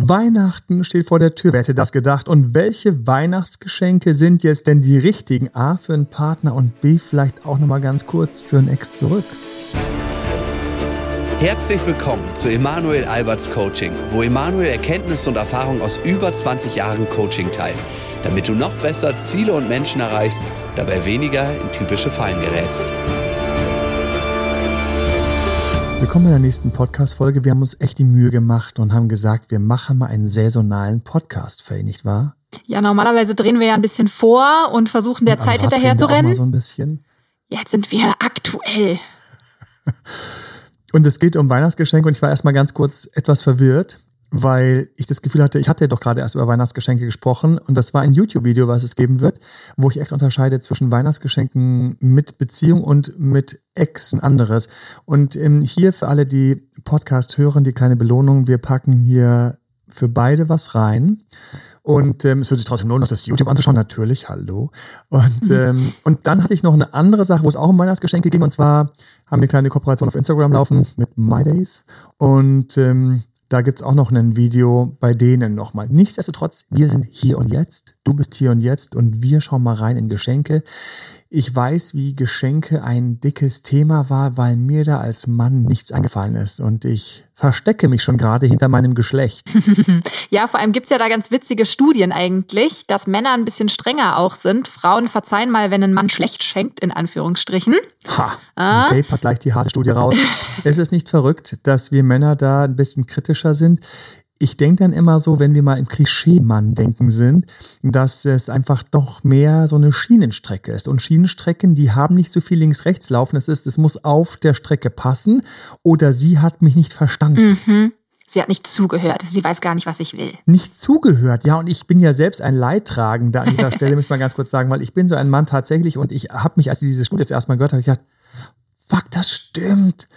Weihnachten steht vor der Tür. Wer hätte das gedacht? Und welche Weihnachtsgeschenke sind jetzt denn die richtigen? A für einen Partner und B vielleicht auch nochmal ganz kurz für einen Ex zurück. Herzlich willkommen zu Emanuel Alberts Coaching, wo Emanuel Erkenntnisse und Erfahrung aus über 20 Jahren Coaching teilt, damit du noch besser Ziele und Menschen erreichst, dabei weniger in typische Fallen gerätst. Willkommen in der nächsten Podcast-Folge. Wir haben uns echt die Mühe gemacht und haben gesagt, wir machen mal einen saisonalen Podcast, Faye, nicht wahr? Ja, normalerweise drehen wir ja ein bisschen vor und versuchen der und Zeit hinterher zu rennen. So ein bisschen. Jetzt sind wir aktuell. Und es geht um Weihnachtsgeschenke und ich war erstmal ganz kurz etwas verwirrt, weil ich das Gefühl hatte, ich hatte ja doch gerade erst über Weihnachtsgeschenke gesprochen und das war ein YouTube-Video, was es geben wird, wo ich extra unterscheide zwischen Weihnachtsgeschenken mit Beziehung und mit Ex, ein anderes. Und ähm, hier für alle, die Podcast hören, die kleine Belohnung, wir packen hier für beide was rein. Und ähm, es wird sich trotzdem lohnen, noch das YouTube anzuschauen, natürlich, hallo. Und, ähm, und dann hatte ich noch eine andere Sache, wo es auch um Weihnachtsgeschenke ging. Und zwar haben wir eine kleine Kooperation auf Instagram laufen mit MyDays. Und ähm, da gibt's auch noch ein Video bei denen nochmal. Nichtsdestotrotz, wir sind hier und jetzt. Du bist hier und jetzt und wir schauen mal rein in Geschenke. Ich weiß, wie Geschenke ein dickes Thema war, weil mir da als Mann nichts eingefallen ist und ich verstecke mich schon gerade hinter meinem Geschlecht. ja, vor allem gibt's ja da ganz witzige Studien eigentlich, dass Männer ein bisschen strenger auch sind. Frauen verzeihen mal, wenn ein Mann schlecht schenkt, in Anführungsstrichen. Ha, ah. Vape hat gleich die harte Studie raus. es ist nicht verrückt, dass wir Männer da ein bisschen kritischer sind ich denke dann immer so, wenn wir mal im Klischee-Mann denken sind, dass es einfach doch mehr so eine Schienenstrecke ist. Und Schienenstrecken, die haben nicht so viel links-rechts laufen. Es ist, es muss auf der Strecke passen oder sie hat mich nicht verstanden. Mhm. Sie hat nicht zugehört. Sie weiß gar nicht, was ich will. Nicht zugehört, ja. Und ich bin ja selbst ein Leidtragender an dieser Stelle, muss ich mal ganz kurz sagen, weil ich bin so ein Mann tatsächlich und ich habe mich, als ich diese Studie das erste Mal gehört habe, ich gedacht, fuck, das stimmt.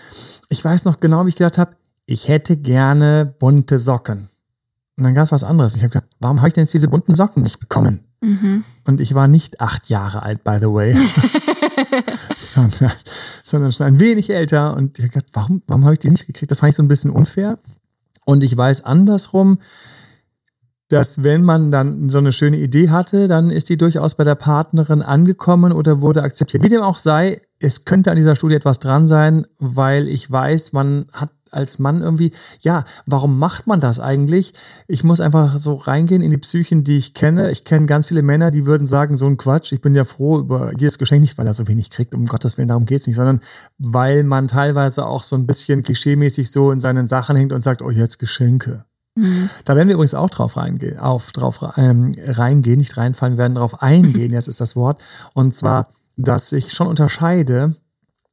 Ich weiß noch genau, wie ich gedacht habe, ich hätte gerne bunte Socken. Und dann gab es was anderes. Ich habe gedacht, warum habe ich denn jetzt diese bunten Socken nicht bekommen? Mhm. Und ich war nicht acht Jahre alt, by the way, sondern, sondern schon ein wenig älter. Und ich habe gedacht, warum, warum habe ich die nicht gekriegt? Das fand ich so ein bisschen unfair. Und ich weiß andersrum, dass wenn man dann so eine schöne Idee hatte, dann ist die durchaus bei der Partnerin angekommen oder wurde akzeptiert. Wie dem auch sei, es könnte an dieser Studie etwas dran sein, weil ich weiß, man hat als Mann irgendwie, ja, warum macht man das eigentlich? Ich muss einfach so reingehen in die Psychen, die ich kenne. Ich kenne ganz viele Männer, die würden sagen, so ein Quatsch, ich bin ja froh über jedes Geschenk, nicht weil er so wenig kriegt, um Gottes Willen, darum geht's nicht, sondern weil man teilweise auch so ein bisschen klischeemäßig so in seinen Sachen hängt und sagt, oh, jetzt Geschenke. Mhm. Da werden wir übrigens auch drauf reingehen, auf drauf ähm, reingehen, nicht reinfallen, wir werden darauf eingehen, jetzt ist das Wort. Und zwar, dass ich schon unterscheide,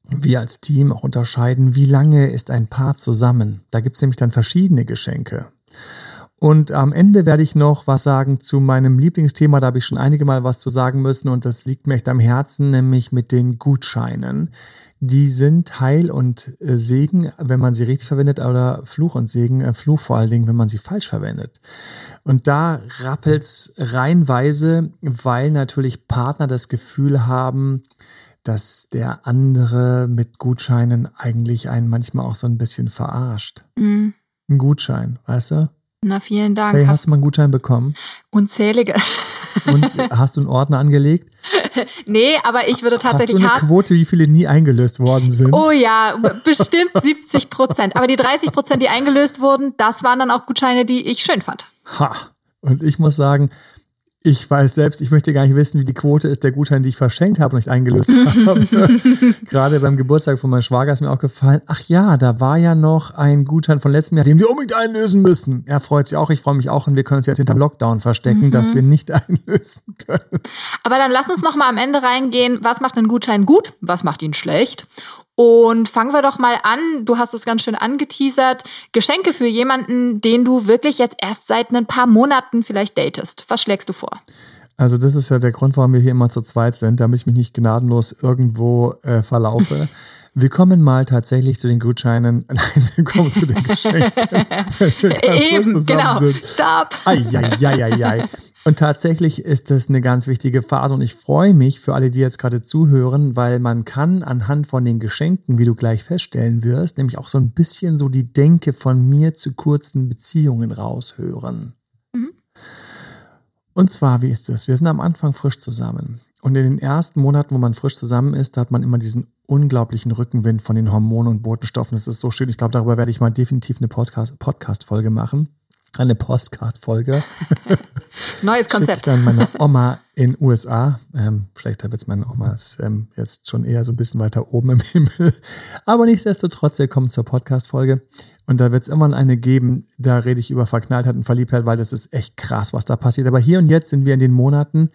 wir als Team auch unterscheiden, wie lange ist ein Paar zusammen. Da gibt es nämlich dann verschiedene Geschenke. Und am Ende werde ich noch was sagen zu meinem Lieblingsthema. Da habe ich schon einige Mal was zu sagen müssen und das liegt mir echt am Herzen, nämlich mit den Gutscheinen. Die sind Heil und äh, Segen, wenn man sie richtig verwendet, oder Fluch und Segen, äh, Fluch vor allen Dingen, wenn man sie falsch verwendet. Und da rappelt's reinweise, weil natürlich Partner das Gefühl haben, dass der andere mit Gutscheinen eigentlich einen manchmal auch so ein bisschen verarscht. Mhm. Ein Gutschein, weißt du? Na, vielen Dank. Hey, hast du mal einen Gutschein bekommen? Unzählige. Und hast du einen Ordner angelegt? Nee, aber ich würde tatsächlich. Hast du eine Quote, wie viele nie eingelöst worden sind? Oh ja, bestimmt 70 Prozent. Aber die 30 Prozent, die eingelöst wurden, das waren dann auch Gutscheine, die ich schön fand. Ha. Und ich muss sagen, ich weiß selbst, ich möchte gar nicht wissen, wie die Quote ist der Gutschein, die ich verschenkt habe und nicht eingelöst habe. Gerade beim Geburtstag von meinem Schwager ist mir auch gefallen, ach ja, da war ja noch ein Gutschein von letztem Jahr, den wir unbedingt einlösen müssen. Er freut sich auch, ich freue mich auch und wir können uns jetzt hinter Lockdown verstecken, mhm. dass wir nicht einlösen können. Aber dann lass uns noch mal am Ende reingehen, was macht einen Gutschein gut, was macht ihn schlecht und fangen wir doch mal an. Du hast es ganz schön angeteasert. Geschenke für jemanden, den du wirklich jetzt erst seit ein paar Monaten vielleicht datest. Was schlägst du vor? Also das ist ja der Grund, warum wir hier immer zu zweit sind, damit ich mich nicht gnadenlos irgendwo äh, verlaufe. Wir kommen mal tatsächlich zu den Gutscheinen. Nein, wir kommen zu den Geschenken. Eben, genau. Sind. Stopp. Ei, ei, ei, ei, ei. Und tatsächlich ist das eine ganz wichtige Phase und ich freue mich für alle, die jetzt gerade zuhören, weil man kann anhand von den Geschenken, wie du gleich feststellen wirst, nämlich auch so ein bisschen so die Denke von mir zu kurzen Beziehungen raushören. Mhm. Und zwar, wie ist es? Wir sind am Anfang frisch zusammen. Und in den ersten Monaten, wo man frisch zusammen ist, da hat man immer diesen unglaublichen Rückenwind von den Hormonen und Botenstoffen. Das ist so schön. Ich glaube, darüber werde ich mal definitiv eine Podcast-Folge Podcast Eine Postcard-Folge. Neues Konzept. dann meine Oma in USA. Ähm, vielleicht wird es meine Oma ähm, jetzt schon eher so ein bisschen weiter oben im Himmel. Aber nichtsdestotrotz, wir kommen zur Podcast-Folge. Und da wird es immer eine geben, da rede ich über Verknalltheit und Verliebtheit, weil das ist echt krass, was da passiert. Aber hier und jetzt sind wir in den Monaten,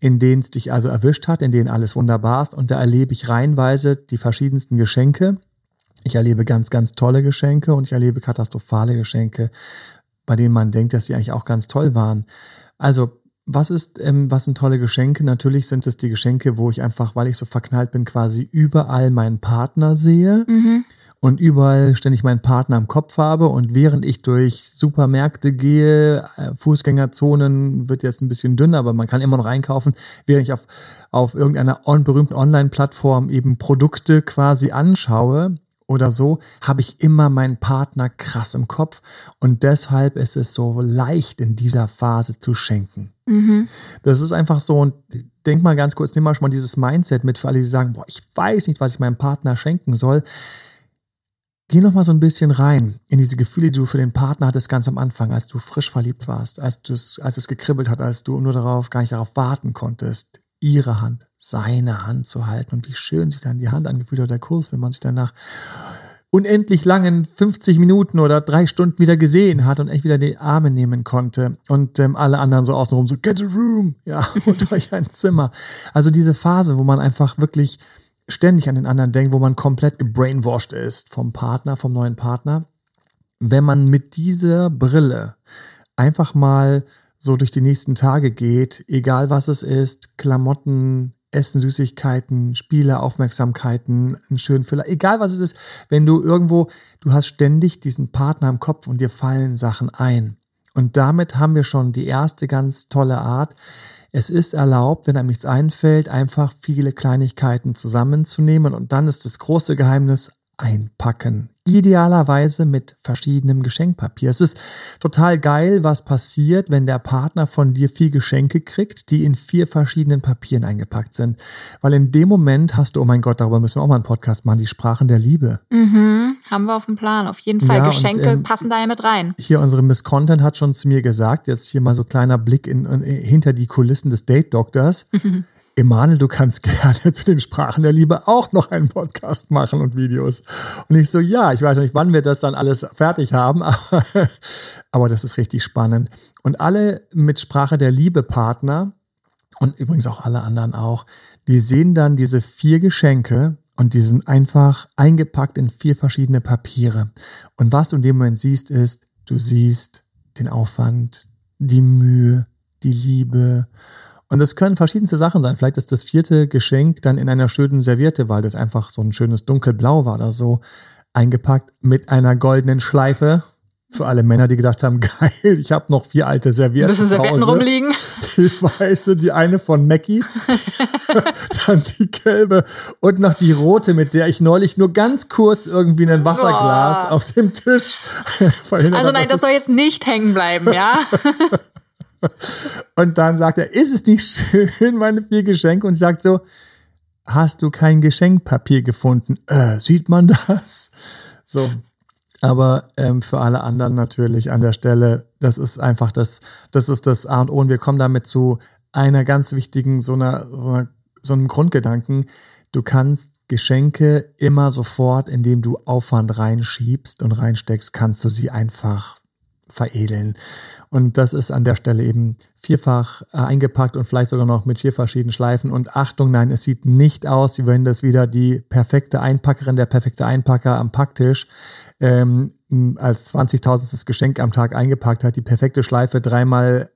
in denen es dich also erwischt hat, in denen alles wunderbar ist. Und da erlebe ich reihenweise die verschiedensten Geschenke. Ich erlebe ganz, ganz tolle Geschenke und ich erlebe katastrophale Geschenke, bei denen man denkt, dass sie eigentlich auch ganz toll waren. Also, was ist, ähm, was sind tolle Geschenke? Natürlich sind es die Geschenke, wo ich einfach, weil ich so verknallt bin, quasi überall meinen Partner sehe. Mhm und überall ständig meinen Partner im Kopf habe und während ich durch Supermärkte gehe, äh, Fußgängerzonen wird jetzt ein bisschen dünner, aber man kann immer noch einkaufen, während ich auf, auf irgendeiner on, berühmten Online-Plattform eben Produkte quasi anschaue oder so, habe ich immer meinen Partner krass im Kopf und deshalb ist es so leicht in dieser Phase zu schenken. Mhm. Das ist einfach so und denk mal ganz kurz, nimm mal schon mal dieses Mindset mit für alle, die sagen, boah, ich weiß nicht, was ich meinem Partner schenken soll. Geh noch mal so ein bisschen rein in diese Gefühle, die du für den Partner hattest ganz am Anfang, als du frisch verliebt warst, als, als es gekribbelt hat, als du nur darauf gar nicht darauf warten konntest, ihre Hand, seine Hand zu halten und wie schön sich dann die Hand angefühlt hat, der Kurs, wenn man sich danach unendlich langen 50 Minuten oder drei Stunden wieder gesehen hat und echt wieder die Arme nehmen konnte und ähm, alle anderen so außenrum so get a room, ja, und euch ein Zimmer. Also diese Phase, wo man einfach wirklich ständig an den anderen denkt, wo man komplett gebrainwashed ist vom Partner, vom neuen Partner. Wenn man mit dieser Brille einfach mal so durch die nächsten Tage geht, egal was es ist, Klamotten, Essen, Süßigkeiten, Spiele, Aufmerksamkeiten, einen schönen Füller, egal was es ist, wenn du irgendwo, du hast ständig diesen Partner im Kopf und dir fallen Sachen ein. Und damit haben wir schon die erste ganz tolle Art, es ist erlaubt, wenn einem nichts einfällt, einfach viele Kleinigkeiten zusammenzunehmen und dann ist das große Geheimnis einpacken. Idealerweise mit verschiedenem Geschenkpapier. Es ist total geil, was passiert, wenn der Partner von dir vier Geschenke kriegt, die in vier verschiedenen Papieren eingepackt sind. Weil in dem Moment hast du, oh mein Gott, darüber müssen wir auch mal einen Podcast machen, die Sprachen der Liebe. Mhm, haben wir auf dem Plan. Auf jeden Fall. Ja, Geschenke und, ähm, passen da ja mit rein. Hier unsere Miss Content hat schon zu mir gesagt, jetzt hier mal so kleiner Blick in, in hinter die Kulissen des Date Doctors. Mhm. Emanuel, du kannst gerne zu den Sprachen der Liebe auch noch einen Podcast machen und Videos. Und ich so, ja, ich weiß nicht, wann wir das dann alles fertig haben, aber, aber das ist richtig spannend. Und alle mit Sprache der Liebe Partner und übrigens auch alle anderen auch, die sehen dann diese vier Geschenke und die sind einfach eingepackt in vier verschiedene Papiere. Und was du in dem Moment siehst, ist, du siehst den Aufwand, die Mühe, die Liebe und es können verschiedenste Sachen sein. Vielleicht ist das vierte Geschenk dann in einer schönen Serviette, weil das einfach so ein schönes dunkelblau war oder so, eingepackt mit einer goldenen Schleife. Für alle Männer, die gedacht haben, geil, ich habe noch vier alte Servietten. Müssen Servietten rumliegen. Die weiße, die eine von Mackie, dann die gelbe und noch die rote, mit der ich neulich nur ganz kurz irgendwie ein Wasserglas Boah. auf dem Tisch verhindert Also nein, das soll jetzt nicht hängen bleiben, ja? Und dann sagt er, ist es nicht schön, meine vier Geschenke? Und sagt so, hast du kein Geschenkpapier gefunden? Äh, sieht man das? So. Aber ähm, für alle anderen natürlich an der Stelle, das ist einfach das, das ist das A und O. Und wir kommen damit zu einer ganz wichtigen, so einer, so, einer, so einem Grundgedanken. Du kannst Geschenke immer sofort, indem du Aufwand reinschiebst und reinsteckst, kannst du sie einfach veredeln. Und das ist an der Stelle eben vierfach äh, eingepackt und vielleicht sogar noch mit vier verschiedenen Schleifen. Und Achtung, nein, es sieht nicht aus, wie wenn das wieder die perfekte Einpackerin, der perfekte Einpacker am Packtisch ähm, als 20.000. Geschenk am Tag eingepackt hat, die perfekte Schleife dreimal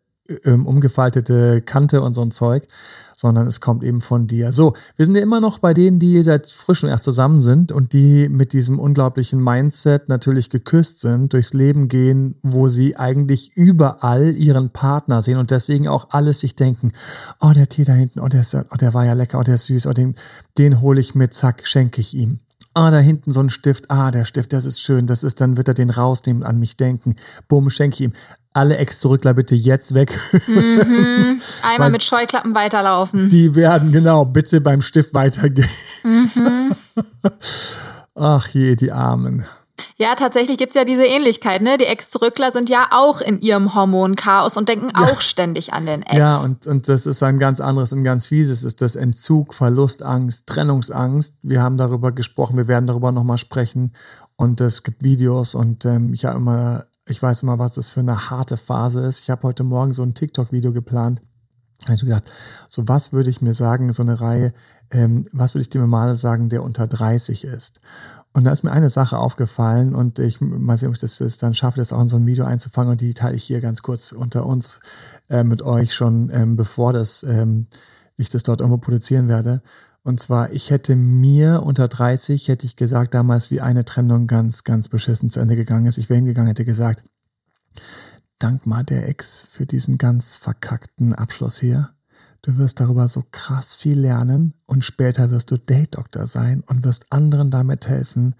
ähm, umgefaltete Kante und so ein Zeug, sondern es kommt eben von dir. So, wir sind ja immer noch bei denen, die seit frisch und erst zusammen sind und die mit diesem unglaublichen Mindset natürlich geküsst sind, durchs Leben gehen, wo sie eigentlich überall ihren Partner sehen und deswegen auch alles sich denken, oh, der Tee da hinten, oh, der, ist, oh, der war ja lecker, oh, der ist süß, oh, den, den hole ich mit, zack, schenke ich ihm. Ah, da hinten so ein Stift. Ah, der Stift, das ist schön. Das ist, dann wird er den rausnehmen, an mich denken. Bumm, schenke ich ihm. Alle Ex-Zurückler bitte jetzt weg. Mhm. Einmal mit Scheuklappen weiterlaufen. Die werden, genau, bitte beim Stift weitergehen. Mhm. Ach je, die Armen. Ja, tatsächlich gibt's ja diese Ähnlichkeit, ne? Die Ex-Zurückler sind ja auch in ihrem Hormonchaos und denken ja. auch ständig an den Ex. Ja, und, und das ist ein ganz anderes und ganz fieses, ist das Entzug, Verlustangst, Trennungsangst. Wir haben darüber gesprochen, wir werden darüber nochmal sprechen. Und es gibt Videos und ähm, ich habe immer, ich weiß immer, was das für eine harte Phase ist. Ich habe heute Morgen so ein TikTok-Video geplant. Da habe ich gedacht, so was würde ich mir sagen, so eine Reihe, ähm, was würde ich dem mal sagen, der unter 30 ist? Und da ist mir eine Sache aufgefallen und ich mal sehen, ob ich das, das dann schaffe, das auch in so ein Video einzufangen und die teile ich hier ganz kurz unter uns äh, mit euch schon, ähm, bevor das, ähm, ich das dort irgendwo produzieren werde. Und zwar, ich hätte mir unter 30, hätte ich gesagt damals, wie eine Trennung ganz, ganz beschissen zu Ende gegangen ist. Ich wäre hingegangen, hätte gesagt, dank mal der Ex für diesen ganz verkackten Abschluss hier. Du wirst darüber so krass viel lernen und später wirst du Date-Doktor sein und wirst anderen damit helfen.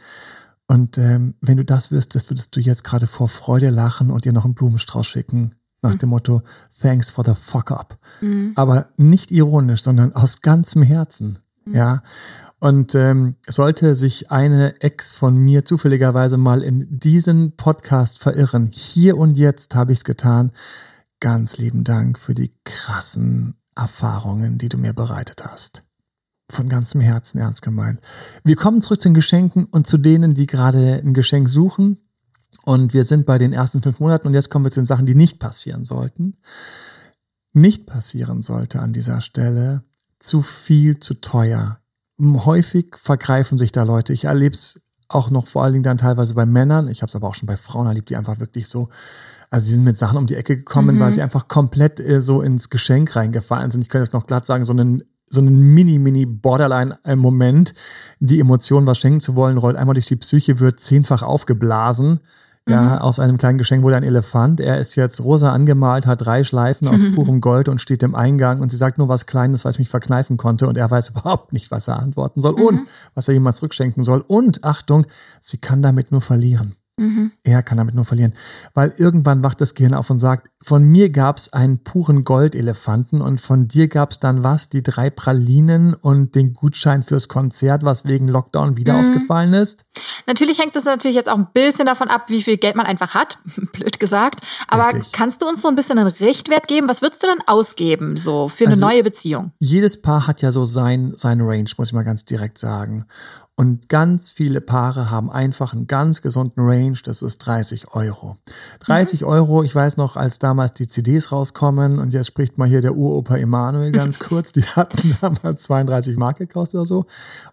Und ähm, wenn du das wüsstest, würdest du jetzt gerade vor Freude lachen und ihr noch einen Blumenstrauß schicken. Nach mhm. dem Motto, thanks for the fuck up. Mhm. Aber nicht ironisch, sondern aus ganzem Herzen. Mhm. Ja. Und ähm, sollte sich eine Ex von mir zufälligerweise mal in diesen Podcast verirren, hier und jetzt habe ich es getan. Ganz lieben Dank für die krassen Erfahrungen, die du mir bereitet hast. Von ganzem Herzen ernst gemeint. Wir kommen zurück zu den Geschenken und zu denen, die gerade ein Geschenk suchen. Und wir sind bei den ersten fünf Monaten und jetzt kommen wir zu den Sachen, die nicht passieren sollten. Nicht passieren sollte an dieser Stelle zu viel, zu teuer. Häufig vergreifen sich da Leute. Ich erlebe es auch noch vor allen Dingen dann teilweise bei Männern. Ich habe es aber auch schon bei Frauen erlebt, die einfach wirklich so also sie sind mit Sachen um die Ecke gekommen, mhm. weil sie einfach komplett äh, so ins Geschenk reingefallen sind. Ich könnte jetzt noch glatt sagen, so einen so einen mini, mini Borderline-Moment, die Emotion, was schenken zu wollen, rollt einmal durch die Psyche, wird zehnfach aufgeblasen. Ja, mhm. aus einem kleinen Geschenk wurde ein Elefant. Er ist jetzt rosa angemalt, hat drei Schleifen aus purem Gold und steht im Eingang und sie sagt nur was Kleines, was mich verkneifen konnte und er weiß überhaupt nicht, was er antworten soll mhm. und was er jemals zurückschenken soll. Und Achtung, sie kann damit nur verlieren. Mhm. Er kann damit nur verlieren. Weil irgendwann wacht das Gehirn auf und sagt, von mir gab es einen puren Goldelefanten und von dir gab es dann was, die drei Pralinen und den Gutschein fürs Konzert, was wegen Lockdown wieder mhm. ausgefallen ist. Natürlich hängt das natürlich jetzt auch ein bisschen davon ab, wie viel Geld man einfach hat, blöd gesagt. Aber Richtig. kannst du uns so ein bisschen einen Richtwert geben? Was würdest du denn ausgeben, so für eine also, neue Beziehung? Jedes Paar hat ja so sein, sein Range, muss ich mal ganz direkt sagen. Und ganz viele Paare haben einfach einen ganz gesunden Range, das ist 30 Euro. 30 mhm. Euro, ich weiß noch, als damals die CDs rauskommen, und jetzt spricht mal hier der Uropa Emanuel ganz kurz, die hatten damals 32 Mark gekostet oder so.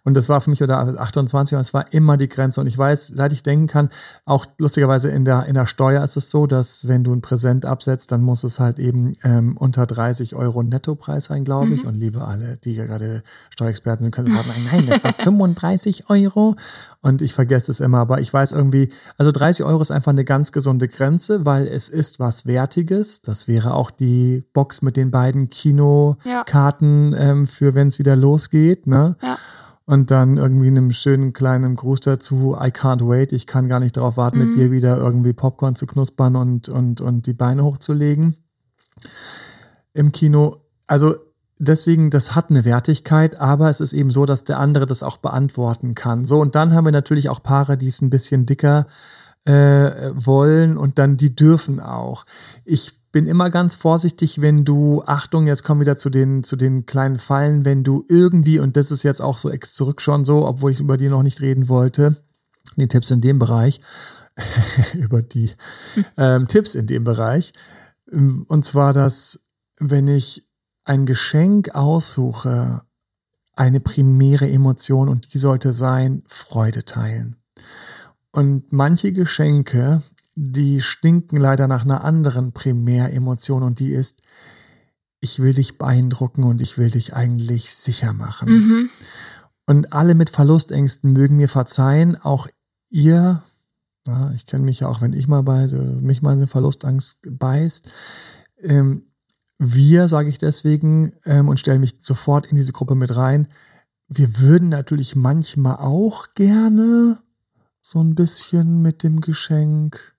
Und das war für mich oder 28 und es war immer die Grenze. Und ich weiß, seit ich denken kann, auch lustigerweise in der, in der Steuer ist es so, dass wenn du ein Präsent absetzt, dann muss es halt eben ähm, unter 30 Euro Nettopreis sein, glaube ich. Mhm. Und liebe alle, die gerade Steuerexperten sind, können sagen, nein, das war 35 30 Euro und ich vergesse es immer, aber ich weiß irgendwie, also 30 Euro ist einfach eine ganz gesunde Grenze, weil es ist was Wertiges. Das wäre auch die Box mit den beiden Kinokarten ja. ähm, für, wenn es wieder losgeht. Ne? Ja. Und dann irgendwie einem schönen kleinen Gruß dazu, I can't wait, ich kann gar nicht darauf warten, mhm. mit dir wieder irgendwie Popcorn zu knuspern und, und, und die Beine hochzulegen. Im Kino, also deswegen, das hat eine Wertigkeit, aber es ist eben so, dass der andere das auch beantworten kann. So, und dann haben wir natürlich auch Paare, die es ein bisschen dicker äh, wollen und dann die dürfen auch. Ich bin immer ganz vorsichtig, wenn du, Achtung, jetzt kommen wieder zu den, zu den kleinen Fallen, wenn du irgendwie, und das ist jetzt auch so ex zurück schon so, obwohl ich über die noch nicht reden wollte, die Tipps in dem Bereich, über die ähm, Tipps in dem Bereich, und zwar, dass wenn ich ein Geschenk aussuche, eine primäre Emotion und die sollte sein Freude teilen. Und manche Geschenke, die stinken leider nach einer anderen Primäremotion und die ist, ich will dich beeindrucken und ich will dich eigentlich sicher machen. Mhm. Und alle mit Verlustängsten mögen mir verzeihen, auch ihr, ja, ich kenne mich ja auch, wenn ich mal bei mich mal eine Verlustangst beißt. Ähm, wir, sage ich deswegen, ähm, und stelle mich sofort in diese Gruppe mit rein. Wir würden natürlich manchmal auch gerne so ein bisschen mit dem Geschenk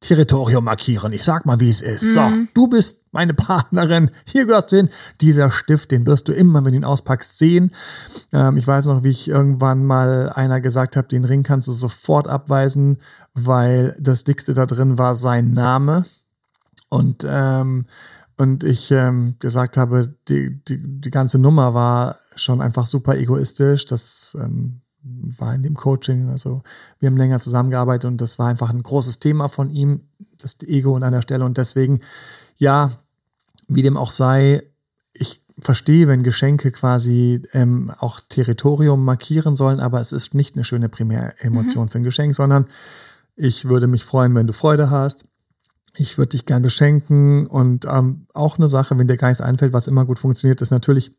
Territorium markieren. Ich sag mal, wie es ist. Mhm. So, du bist meine Partnerin. Hier gehörst du hin. Dieser Stift, den wirst du immer, wenn du ihn auspackst, sehen. Ähm, ich weiß noch, wie ich irgendwann mal einer gesagt habe, den Ring kannst du sofort abweisen, weil das dickste da drin war sein Name. Und, ähm, und ich ähm, gesagt habe, die, die, die ganze Nummer war schon einfach super egoistisch. Das ähm, war in dem Coaching. Also wir haben länger zusammengearbeitet und das war einfach ein großes Thema von ihm, das Ego an einer Stelle. Und deswegen, ja, wie dem auch sei, ich verstehe, wenn Geschenke quasi ähm, auch Territorium markieren sollen, aber es ist nicht eine schöne Primäremotion mhm. für ein Geschenk, sondern ich würde mich freuen, wenn du Freude hast. Ich würde dich gern beschenken und ähm, auch eine Sache, wenn dir gar nichts einfällt, was immer gut funktioniert, ist natürlich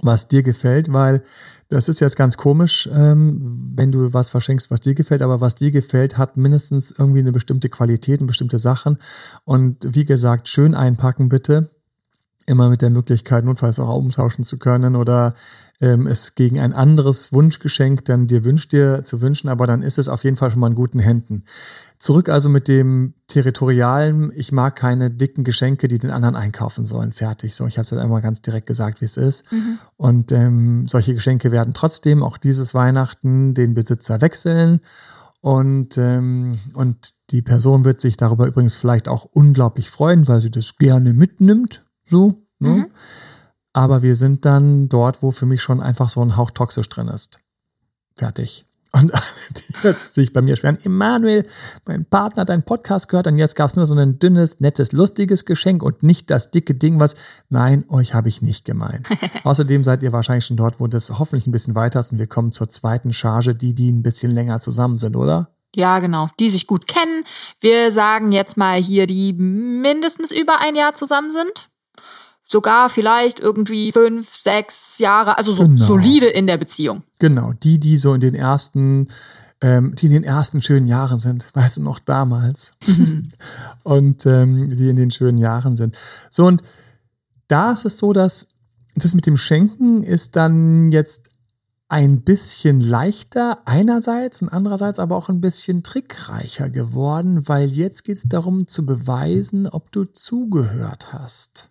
was dir gefällt, weil das ist jetzt ganz komisch, ähm, wenn du was verschenkst, was dir gefällt, aber was dir gefällt, hat mindestens irgendwie eine bestimmte Qualität und bestimmte Sachen. Und wie gesagt, schön einpacken bitte. Immer mit der Möglichkeit, notfalls auch umtauschen zu können oder ähm, es gegen ein anderes Wunschgeschenk dann dir wünscht dir zu wünschen, aber dann ist es auf jeden Fall schon mal in guten Händen. Zurück also mit dem Territorialen. Ich mag keine dicken Geschenke, die den anderen einkaufen sollen. Fertig. So, ich habe es jetzt einmal ganz direkt gesagt, wie es ist. Mhm. Und ähm, solche Geschenke werden trotzdem auch dieses Weihnachten den Besitzer wechseln. Und, ähm, und die Person wird sich darüber übrigens vielleicht auch unglaublich freuen, weil sie das gerne mitnimmt. So. Ne? Mhm. Aber wir sind dann dort, wo für mich schon einfach so ein Hauch toxisch drin ist. Fertig. Und alle, die jetzt sich bei mir schweren, Emanuel, mein Partner hat einen Podcast gehört und jetzt gab es nur so ein dünnes, nettes, lustiges Geschenk und nicht das dicke Ding, was, nein, euch habe ich nicht gemeint. Außerdem seid ihr wahrscheinlich schon dort, wo das hoffentlich ein bisschen weiter ist und wir kommen zur zweiten Charge, die, die ein bisschen länger zusammen sind, oder? Ja, genau. Die sich gut kennen. Wir sagen jetzt mal hier, die mindestens über ein Jahr zusammen sind sogar vielleicht irgendwie fünf, sechs Jahre, also so genau. solide in der Beziehung. Genau, die, die so in den ersten, ähm, die in den ersten schönen Jahren sind, weißt du noch damals. und ähm, die in den schönen Jahren sind. So, und da ist es so, dass das mit dem Schenken ist dann jetzt ein bisschen leichter einerseits und andererseits aber auch ein bisschen trickreicher geworden, weil jetzt geht es darum zu beweisen, ob du zugehört hast.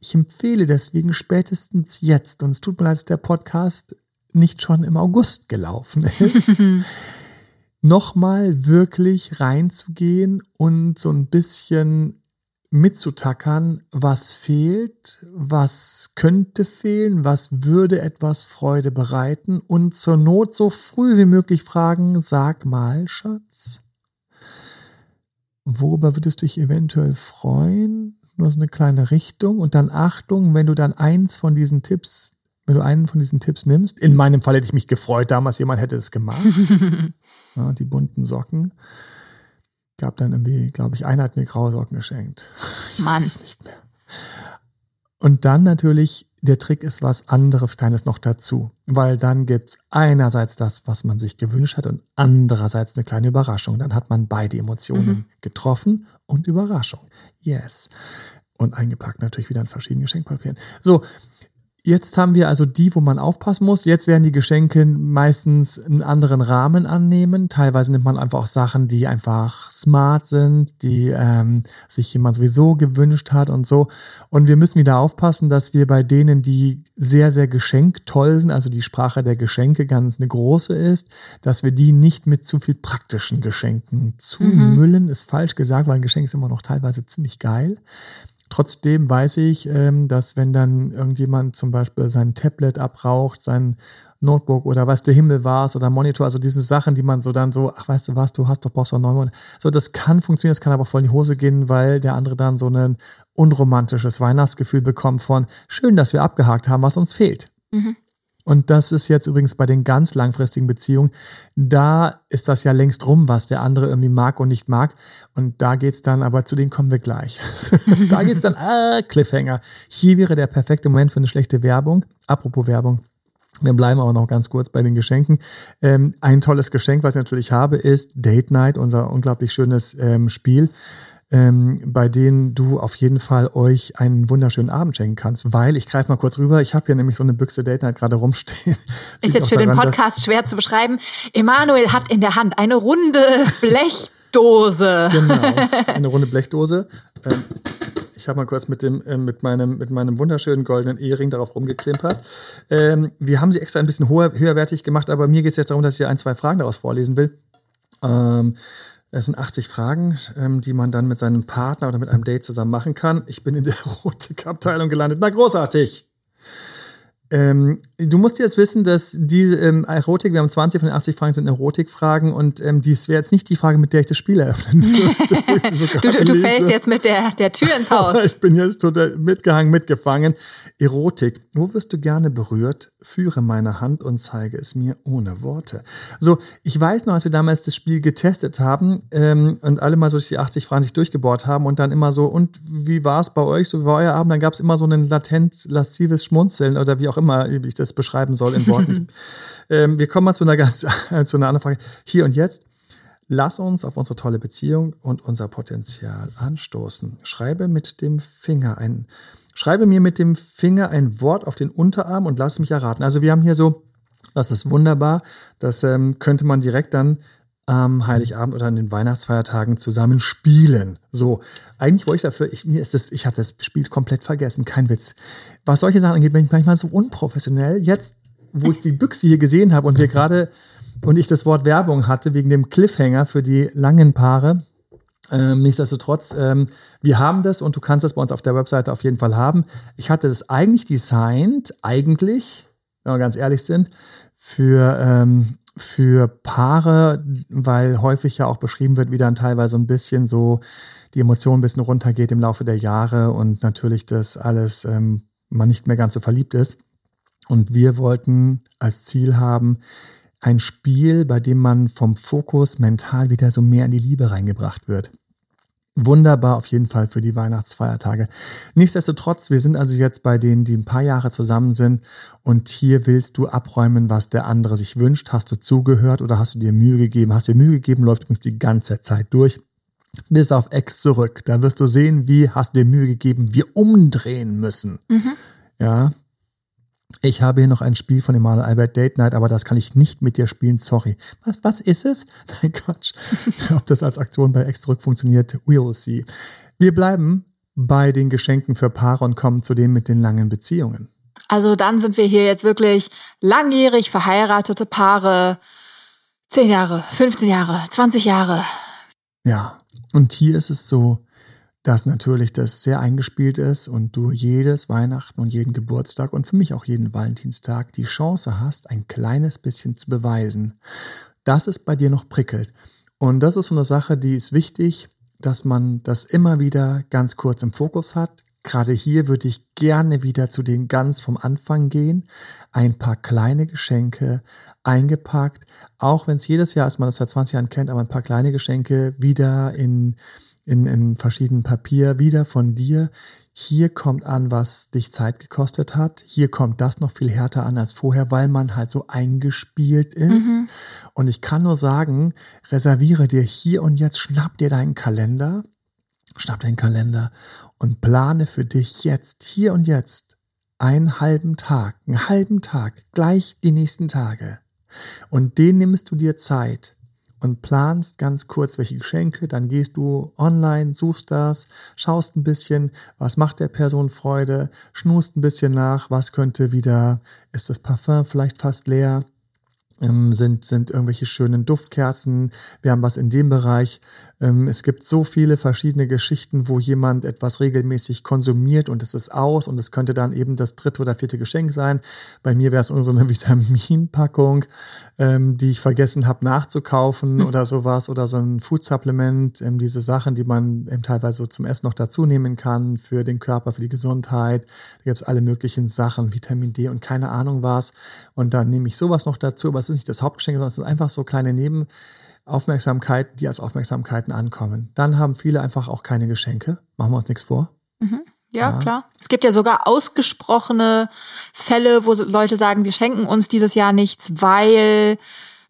Ich empfehle deswegen spätestens jetzt, und es tut mir leid, dass der Podcast nicht schon im August gelaufen ist, nochmal wirklich reinzugehen und so ein bisschen mitzutackern, was fehlt, was könnte fehlen, was würde etwas Freude bereiten und zur Not so früh wie möglich fragen, sag mal, Schatz, worüber würdest du dich eventuell freuen? Nur so eine kleine Richtung und dann Achtung, wenn du dann eins von diesen Tipps, wenn du einen von diesen Tipps nimmst, in meinem Fall hätte ich mich gefreut, damals jemand hätte es gemacht, ja, die bunten Socken, gab dann irgendwie, glaube ich, einer hat mir graue Socken geschenkt. Mann. Ich weiß nicht mehr. Und dann natürlich, der Trick ist was anderes Kleines noch dazu, weil dann gibt's einerseits das, was man sich gewünscht hat und andererseits eine kleine Überraschung. Dann hat man beide Emotionen mhm. getroffen und Überraschung. Yes. Und eingepackt natürlich wieder in verschiedenen Geschenkpapieren. So, Jetzt haben wir also die, wo man aufpassen muss. Jetzt werden die Geschenke meistens einen anderen Rahmen annehmen. Teilweise nimmt man einfach auch Sachen, die einfach smart sind, die ähm, sich jemand sowieso gewünscht hat und so. Und wir müssen wieder aufpassen, dass wir bei denen, die sehr, sehr geschenktoll sind, also die Sprache der Geschenke ganz eine große ist, dass wir die nicht mit zu viel praktischen Geschenken zumüllen. Mhm. Ist falsch gesagt, weil ein Geschenk ist immer noch teilweise ziemlich geil. Trotzdem weiß ich, ähm, dass wenn dann irgendjemand zum Beispiel sein Tablet abraucht, sein Notebook oder was der Himmel war oder Monitor, also diese Sachen, die man so dann so, ach weißt du was, du hast doch brauchst doch neuen So, das kann funktionieren, das kann aber voll in die Hose gehen, weil der andere dann so ein unromantisches Weihnachtsgefühl bekommt von schön, dass wir abgehakt haben, was uns fehlt. Mhm. Und das ist jetzt übrigens bei den ganz langfristigen Beziehungen. Da ist das ja längst rum, was der andere irgendwie mag und nicht mag. Und da geht's dann, aber zu denen kommen wir gleich. da geht's dann, äh, Cliffhanger. Hier wäre der perfekte Moment für eine schlechte Werbung. Apropos Werbung. Wir bleiben aber noch ganz kurz bei den Geschenken. Ähm, ein tolles Geschenk, was ich natürlich habe, ist Date Night, unser unglaublich schönes ähm, Spiel ähm, bei denen du auf jeden Fall euch einen wunderschönen Abend schenken kannst, weil ich greife mal kurz rüber, ich habe hier nämlich so eine Büchse Date Night gerade rumstehen. Ist jetzt für daran, den Podcast schwer zu beschreiben. Emanuel hat in der Hand eine runde Blechdose. genau, eine runde Blechdose. Ähm, ich habe mal kurz mit, dem, äh, mit, meinem, mit meinem wunderschönen goldenen Ehering darauf rumgeklimpert. Ähm, wir haben sie extra ein bisschen hoher, höherwertig gemacht, aber mir geht es jetzt darum, dass ich ein, zwei Fragen daraus vorlesen will. Ähm, es sind 80 Fragen, ähm, die man dann mit seinem Partner oder mit einem Date zusammen machen kann. Ich bin in der Erotikabteilung gelandet. Na, großartig! Ähm, du musst jetzt wissen, dass die ähm, Erotik, wir haben 20 von den 80 Fragen sind Erotikfragen und ähm, dies wäre jetzt nicht die Frage, mit der ich das Spiel eröffnen würde. So du, du fällst jetzt mit der, der Tür ins Haus. ich bin jetzt total mitgehangen, mitgefangen. Erotik. Wo wirst du gerne berührt? Führe meine Hand und zeige es mir ohne Worte. So, ich weiß noch, als wir damals das Spiel getestet haben ähm, und alle mal so durch die 80 Fragen sich durchgebohrt haben und dann immer so, und wie war es bei euch? So wie war euer Abend? Dann gab es immer so ein latent laszives Schmunzeln oder wie auch auch immer, wie ich das beschreiben soll in Worten. ähm, wir kommen mal zu einer ganz, zu einer anderen Frage. Hier und jetzt. Lass uns auf unsere tolle Beziehung und unser Potenzial anstoßen. Schreibe mit dem Finger ein, schreibe mir mit dem Finger ein Wort auf den Unterarm und lass mich erraten. Also wir haben hier so, das ist wunderbar. Das ähm, könnte man direkt dann am Heiligabend oder an den Weihnachtsfeiertagen zusammen spielen. So, eigentlich wollte ich dafür, ich, mir ist das, ich hatte das Spiel komplett vergessen, kein Witz. Was solche Sachen angeht, bin ich manchmal so unprofessionell. Jetzt, wo ich die Büchse hier gesehen habe und wir gerade und ich das Wort Werbung hatte wegen dem Cliffhanger für die langen Paare. Ähm, nichtsdestotrotz, ähm, wir haben das und du kannst das bei uns auf der Webseite auf jeden Fall haben. Ich hatte das eigentlich designt, eigentlich, wenn wir ganz ehrlich sind, für ähm, für Paare, weil häufig ja auch beschrieben wird, wie dann teilweise ein bisschen so die Emotion ein bisschen runtergeht im Laufe der Jahre und natürlich das alles ähm, man nicht mehr ganz so verliebt ist. Und wir wollten als Ziel haben, ein Spiel, bei dem man vom Fokus mental wieder so mehr in die Liebe reingebracht wird wunderbar auf jeden Fall für die Weihnachtsfeiertage. Nichtsdestotrotz, wir sind also jetzt bei denen, die ein paar Jahre zusammen sind und hier willst du abräumen, was der andere sich wünscht. Hast du zugehört oder hast du dir Mühe gegeben? Hast du dir Mühe gegeben, läuft übrigens die ganze Zeit durch. Bis auf Ex zurück. Da wirst du sehen, wie hast du dir Mühe gegeben, wir umdrehen müssen. Mhm. Ja, ich habe hier noch ein Spiel von dem Maler Albert Date Night, aber das kann ich nicht mit dir spielen, sorry. Was, was ist es? Nein, Quatsch. Ob das als Aktion bei X zurück funktioniert, we'll see. Wir bleiben bei den Geschenken für Paare und kommen zu dem mit den langen Beziehungen. Also dann sind wir hier jetzt wirklich langjährig verheiratete Paare. Zehn Jahre, 15 Jahre, 20 Jahre. Ja, und hier ist es so, dass natürlich das sehr eingespielt ist und du jedes Weihnachten und jeden Geburtstag und für mich auch jeden Valentinstag die Chance hast, ein kleines bisschen zu beweisen, dass es bei dir noch prickelt. Und das ist so eine Sache, die ist wichtig, dass man das immer wieder ganz kurz im Fokus hat. Gerade hier würde ich gerne wieder zu den ganz vom Anfang gehen. Ein paar kleine Geschenke eingepackt, auch wenn es jedes Jahr ist, man das seit 20 Jahren kennt, aber ein paar kleine Geschenke wieder in in, in verschiedenen Papier wieder von dir. Hier kommt an, was dich Zeit gekostet hat. Hier kommt das noch viel härter an als vorher, weil man halt so eingespielt ist. Mhm. Und ich kann nur sagen, reserviere dir hier und jetzt, schnapp dir deinen Kalender, schnapp deinen Kalender und plane für dich jetzt, hier und jetzt, einen halben Tag, einen halben Tag, gleich die nächsten Tage. Und den nimmst du dir Zeit und planst ganz kurz, welche Geschenke, dann gehst du online, suchst das, schaust ein bisschen, was macht der Person Freude, schnust ein bisschen nach, was könnte wieder, ist das Parfum vielleicht fast leer, ähm, sind, sind irgendwelche schönen Duftkerzen, wir haben was in dem Bereich, Ähm, es gibt so viele verschiedene Geschichten, wo jemand etwas regelmäßig konsumiert und es ist aus und es könnte dann eben das dritte oder vierte Geschenk sein. Bei mir wäre es eine Vitaminpackung, ähm, die ich vergessen habe nachzukaufen oder sowas oder so ein Food Supplement, ähm, diese Sachen, die man ähm, teilweise so zum Essen noch dazu nehmen kann für den Körper, für die Gesundheit. Da gibt es alle möglichen Sachen, Vitamin D und keine Ahnung was. Und dann nehme ich sowas noch dazu, aber es ist nicht das Hauptgeschenk, sondern es sind einfach so kleine Neben Aufmerksamkeiten, die als Aufmerksamkeiten ankommen. Dann haben viele einfach auch keine Geschenke. Machen wir uns nichts vor. Mhm. Ja, ja, klar. Es gibt ja sogar ausgesprochene Fälle, wo Leute sagen, wir schenken uns dieses Jahr nichts, weil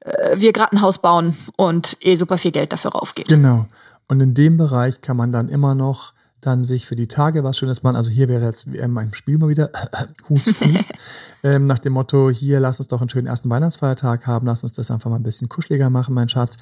äh, wir gerade ein Haus bauen und eh super viel Geld dafür raufgeht. Genau. Und in dem Bereich kann man dann immer noch dann sich für die Tage was Schönes machen. Also hier wäre jetzt ähm, mein Spiel mal wieder, Hust, Hust, ähm, nach dem Motto, hier lass uns doch einen schönen ersten Weihnachtsfeiertag haben, lass uns das einfach mal ein bisschen kuscheliger machen, mein Schatz.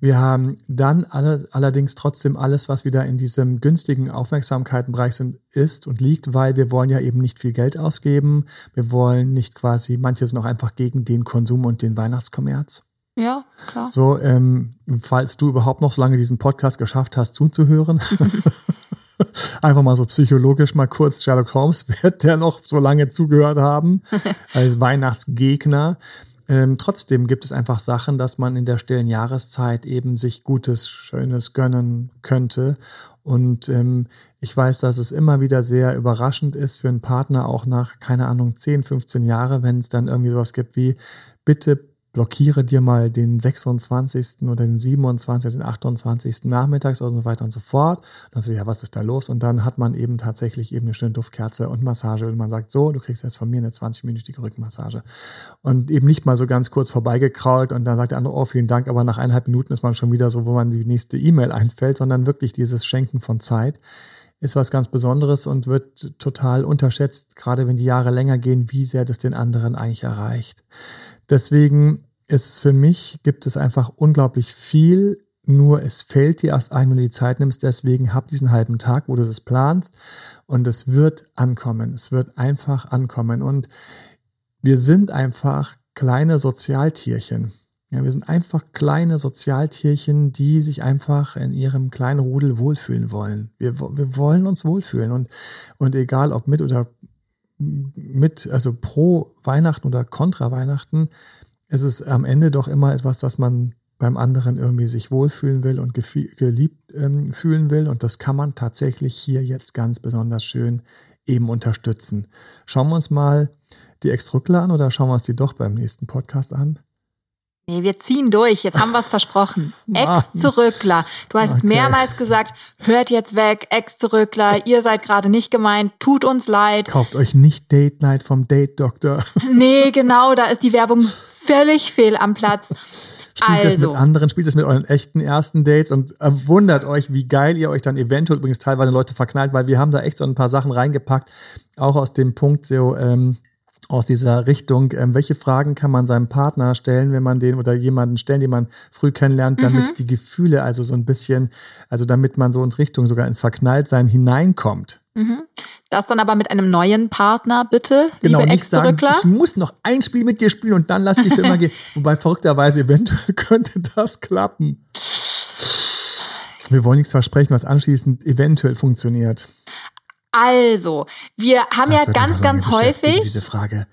Wir haben dann alle, allerdings trotzdem alles, was wieder in diesem günstigen Aufmerksamkeitenbereich sind, ist und liegt, weil wir wollen ja eben nicht viel Geld ausgeben. Wir wollen nicht quasi, manche sind auch einfach gegen den Konsum und den Weihnachtskommerz. Ja, klar. So, ähm, falls du überhaupt noch so lange diesen Podcast geschafft hast, zuzuhören. Einfach mal so psychologisch mal kurz Sherlock Holmes, wird der noch so lange zugehört haben als Weihnachtsgegner. Ähm, trotzdem gibt es einfach Sachen, dass man in der stillen Jahreszeit eben sich Gutes, Schönes gönnen könnte. Und ähm, ich weiß, dass es immer wieder sehr überraschend ist für einen Partner, auch nach, keine Ahnung, 10, 15 Jahre, wenn es dann irgendwie sowas gibt wie, bitte blockiere dir mal den 26. oder den 27. oder den 28. nachmittags und so weiter und so fort. Dann sagst du, ja, was ist da los? Und dann hat man eben tatsächlich eben eine schöne Duftkerze und Massage und man sagt, so, du kriegst jetzt von mir eine 20-minütige Rückenmassage. Und eben nicht mal so ganz kurz vorbeigekrault und dann sagt der andere, oh, vielen Dank, aber nach eineinhalb Minuten ist man schon wieder so, wo man die nächste E-Mail einfällt, sondern wirklich dieses Schenken von Zeit ist was ganz Besonderes und wird total unterschätzt, gerade wenn die Jahre länger gehen, wie sehr das den anderen eigentlich erreicht. Deswegen ist es für mich, gibt es einfach unglaublich viel, nur es fällt dir erst ein, wenn du die Zeit nimmst. Deswegen hab diesen halben Tag, wo du das planst und es wird ankommen. Es wird einfach ankommen. Und wir sind einfach kleine Sozialtierchen. Ja, wir sind einfach kleine Sozialtierchen, die sich einfach in ihrem kleinen Rudel wohlfühlen wollen. Wir, wir wollen uns wohlfühlen und, und egal ob mit oder mit, also pro Weihnachten oder kontra Weihnachten, ist es am Ende doch immer etwas, dass man beim anderen irgendwie sich wohlfühlen will und geliebt ähm, fühlen will. Und das kann man tatsächlich hier jetzt ganz besonders schön eben unterstützen. Schauen wir uns mal die Ex-Rückler an oder schauen wir uns die doch beim nächsten Podcast an? Nee, wir ziehen durch. Jetzt haben wir es versprochen. Ex-Zurückler. Du hast okay. mehrmals gesagt, hört jetzt weg, Ex-Zurückler. Ihr seid gerade nicht gemeint. Tut uns leid. Kauft euch nicht Date Night vom Date Doktor. Nee, genau. Da ist die Werbung völlig fehl am Platz. Spielt also. das mit also. anderen, spielt das mit euren echten ersten Dates und wundert euch, wie geil ihr euch dann eventuell übrigens teilweise Leute verknallt, weil wir haben da echt so ein paar Sachen reingepackt, auch aus dem Punkt so, ähm, aus dieser Richtung, ähm, welche Fragen kann man seinem Partner stellen, wenn man den oder jemanden stellen, den man früh kennenlernt, damit mhm. die Gefühle also so ein bisschen, also damit man so in Richtung sogar ins Verknalltsein hineinkommt. Mhm. Das dann aber mit einem neuen Partner, bitte, genau, liebe nicht sagen, ich muss noch ein Spiel mit dir spielen und dann lass dich für immer gehen. Wobei verrückterweise eventuell könnte das klappen. Wir wollen nichts versprechen, was anschließend eventuell funktioniert. Also, wir haben das ja ganz, ganz häufig. Diese Frage.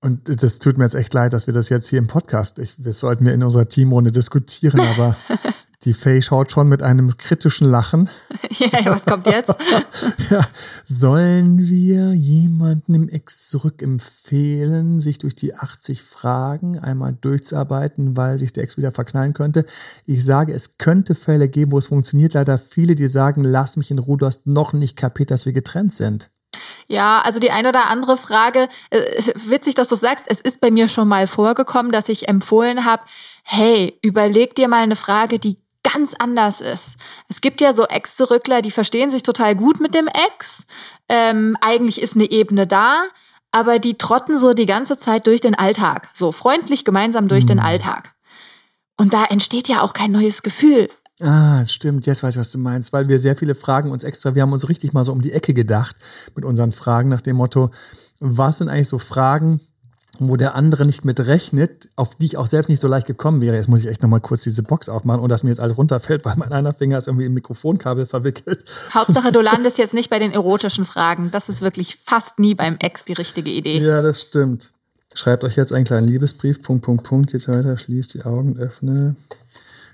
Und das tut mir jetzt echt leid, dass wir das jetzt hier im Podcast, ich, das sollten wir in unserer Teamrunde diskutieren, aber Die Faye schaut schon mit einem kritischen Lachen. ja, was kommt jetzt? ja, sollen wir jemanden im Ex zurück empfehlen, sich durch die 80 Fragen einmal durchzuarbeiten, weil sich der Ex wieder verknallen könnte? Ich sage, es könnte Fälle geben, wo es funktioniert. Leider viele, die sagen, lass mich in Ruhe, du hast noch nicht kapiert, dass wir getrennt sind. Ja, also die eine oder andere Frage, äh, witzig, dass du sagst, es ist bei mir schon mal vorgekommen, dass ich empfohlen habe, hey, überleg dir mal eine Frage, die ganz anders ist. Es gibt ja so Ex-Zurückler, die verstehen sich total gut mit dem Ex. Ähm, eigentlich ist eine Ebene da, aber die trotten so die ganze Zeit durch den Alltag. So freundlich gemeinsam durch mhm. den Alltag. Und da entsteht ja auch kein neues Gefühl. Ah, stimmt. Jetzt weiß ich, was du meinst, weil wir sehr viele Fragen uns extra, wir haben uns richtig mal so um die Ecke gedacht mit unseren Fragen nach dem Motto, was sind eigentlich so Fragen, wo der andere nicht mit rechnet, auf die ich auch selbst nicht so leicht gekommen wäre. Jetzt muss ich echt nochmal kurz diese Box aufmachen und dass mir jetzt alles runterfällt, weil mein einer Finger ist irgendwie im Mikrofonkabel verwickelt. Hauptsache, du landest jetzt nicht bei den erotischen Fragen. Das ist wirklich fast nie beim Ex die richtige Idee. Ja, das stimmt. Schreibt euch jetzt einen kleinen Liebesbrief, Punkt, Punkt, Punkt, geht's weiter, schließt die Augen, öffne,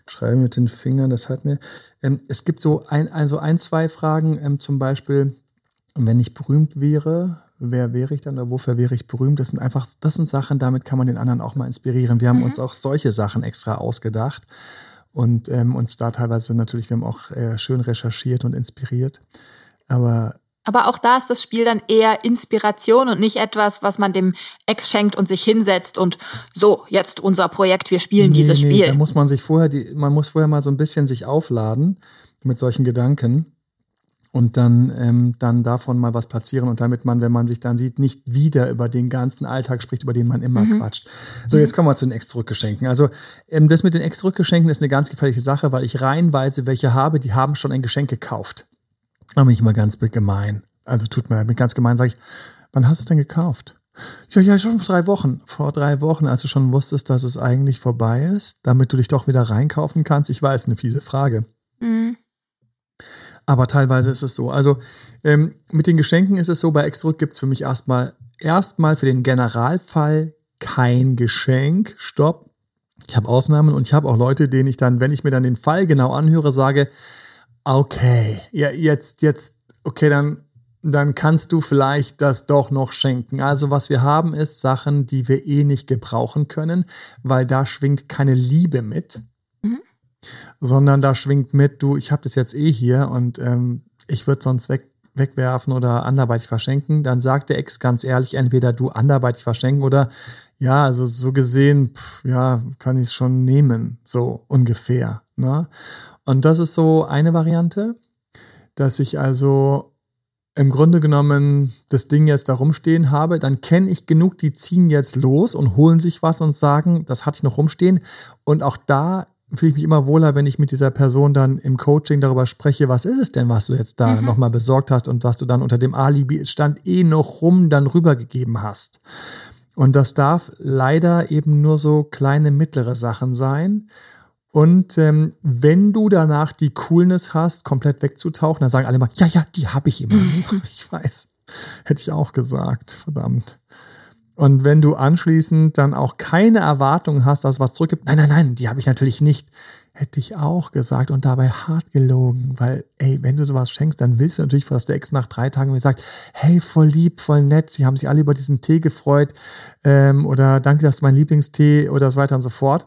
schreibe mit den Fingern, das hat mir. Ähm, es gibt so ein, also ein, zwei Fragen, ähm, zum Beispiel, wenn ich berühmt wäre, wer wäre ich dann oder wofür wäre ich berühmt? Das sind einfach, das sind Sachen, damit kann man den anderen auch mal inspirieren. Wir haben mhm. uns auch solche Sachen extra ausgedacht und ähm, uns da teilweise natürlich, wir haben auch äh, schön recherchiert und inspiriert. Aber aber auch da ist das Spiel dann eher Inspiration und nicht etwas, was man dem Ex schenkt und sich hinsetzt und so, jetzt unser Projekt, wir spielen nee, dieses nee, Spiel. Da muss man sich vorher, die, man muss vorher mal so ein bisschen sich aufladen mit solchen Gedanken und dann, ähm, dann davon mal was platzieren und damit man, wenn man sich dann sieht, nicht wieder über den ganzen Alltag spricht, über den man immer mhm. quatscht. So, jetzt kommen wir zu den Ex-Rückgeschenken. Also ähm, das mit den Ex-Rückgeschenken ist eine ganz gefährliche Sache, weil ich reihenweise welche habe, die haben schon ein Geschenk gekauft. Da bin ich immer ganz gemein. Also tut mir ganz gemein, sage ich, wann hast du es denn gekauft? Ja, ja, schon vor drei Wochen. Vor drei Wochen, als du schon wusstest, dass es eigentlich vorbei ist, damit du dich doch wieder reinkaufen kannst. Ich weiß, eine fiese Frage. Mhm. Aber teilweise ist es so. Also ähm, mit den Geschenken ist es so, bei Extrut gibt es für mich erstmal erstmal für den Generalfall kein Geschenk. Stopp. Ich habe Ausnahmen und ich habe auch Leute, denen ich dann, wenn ich mir dann den Fall genau anhöre, sage, okay, ja, jetzt, jetzt, okay, dann, dann kannst du vielleicht das doch noch schenken. Also was wir haben, ist Sachen, die wir eh nicht gebrauchen können, weil da schwingt keine Liebe mit sondern da schwingt mit, du, ich habe das jetzt eh hier und ähm, ich würde sonst weg, wegwerfen oder anderweitig verschenken, dann sagt der Ex ganz ehrlich, entweder du anderweitig verschenken oder ja, also so gesehen, pff, ja, kann ich es schon nehmen, so ungefähr. Ne? Und das ist so eine Variante, dass ich also im Grunde genommen das Ding jetzt da rumstehen habe, dann kenne ich genug, die ziehen jetzt los und holen sich was und sagen, das hatte ich noch rumstehen. Und auch da fühle ich mich immer wohler, wenn ich mit dieser Person dann im Coaching darüber spreche, was ist es denn, was du jetzt da mhm. nochmal besorgt hast und was du dann unter dem Alibi, es stand eh noch rum, dann rübergegeben hast. Und das darf leider eben nur so kleine, mittlere Sachen sein. Und ähm, wenn du danach die Coolness hast, komplett wegzutauchen, dann sagen alle mal, ja, ja, die habe ich immer. ich weiß. Hätte ich auch gesagt. Verdammt. Und wenn du anschließend dann auch keine Erwartung hast, dass was zurückgibt, nein, nein, nein, die habe ich natürlich nicht, hätte ich auch gesagt und dabei hart gelogen, weil, ey, wenn du sowas schenkst, dann willst du natürlich, dass der Ex nach drei Tagen mir sagt, hey, voll lieb, voll nett, sie haben sich alle über diesen Tee gefreut ähm, oder danke, das ist mein Lieblingstee oder so weiter und so fort.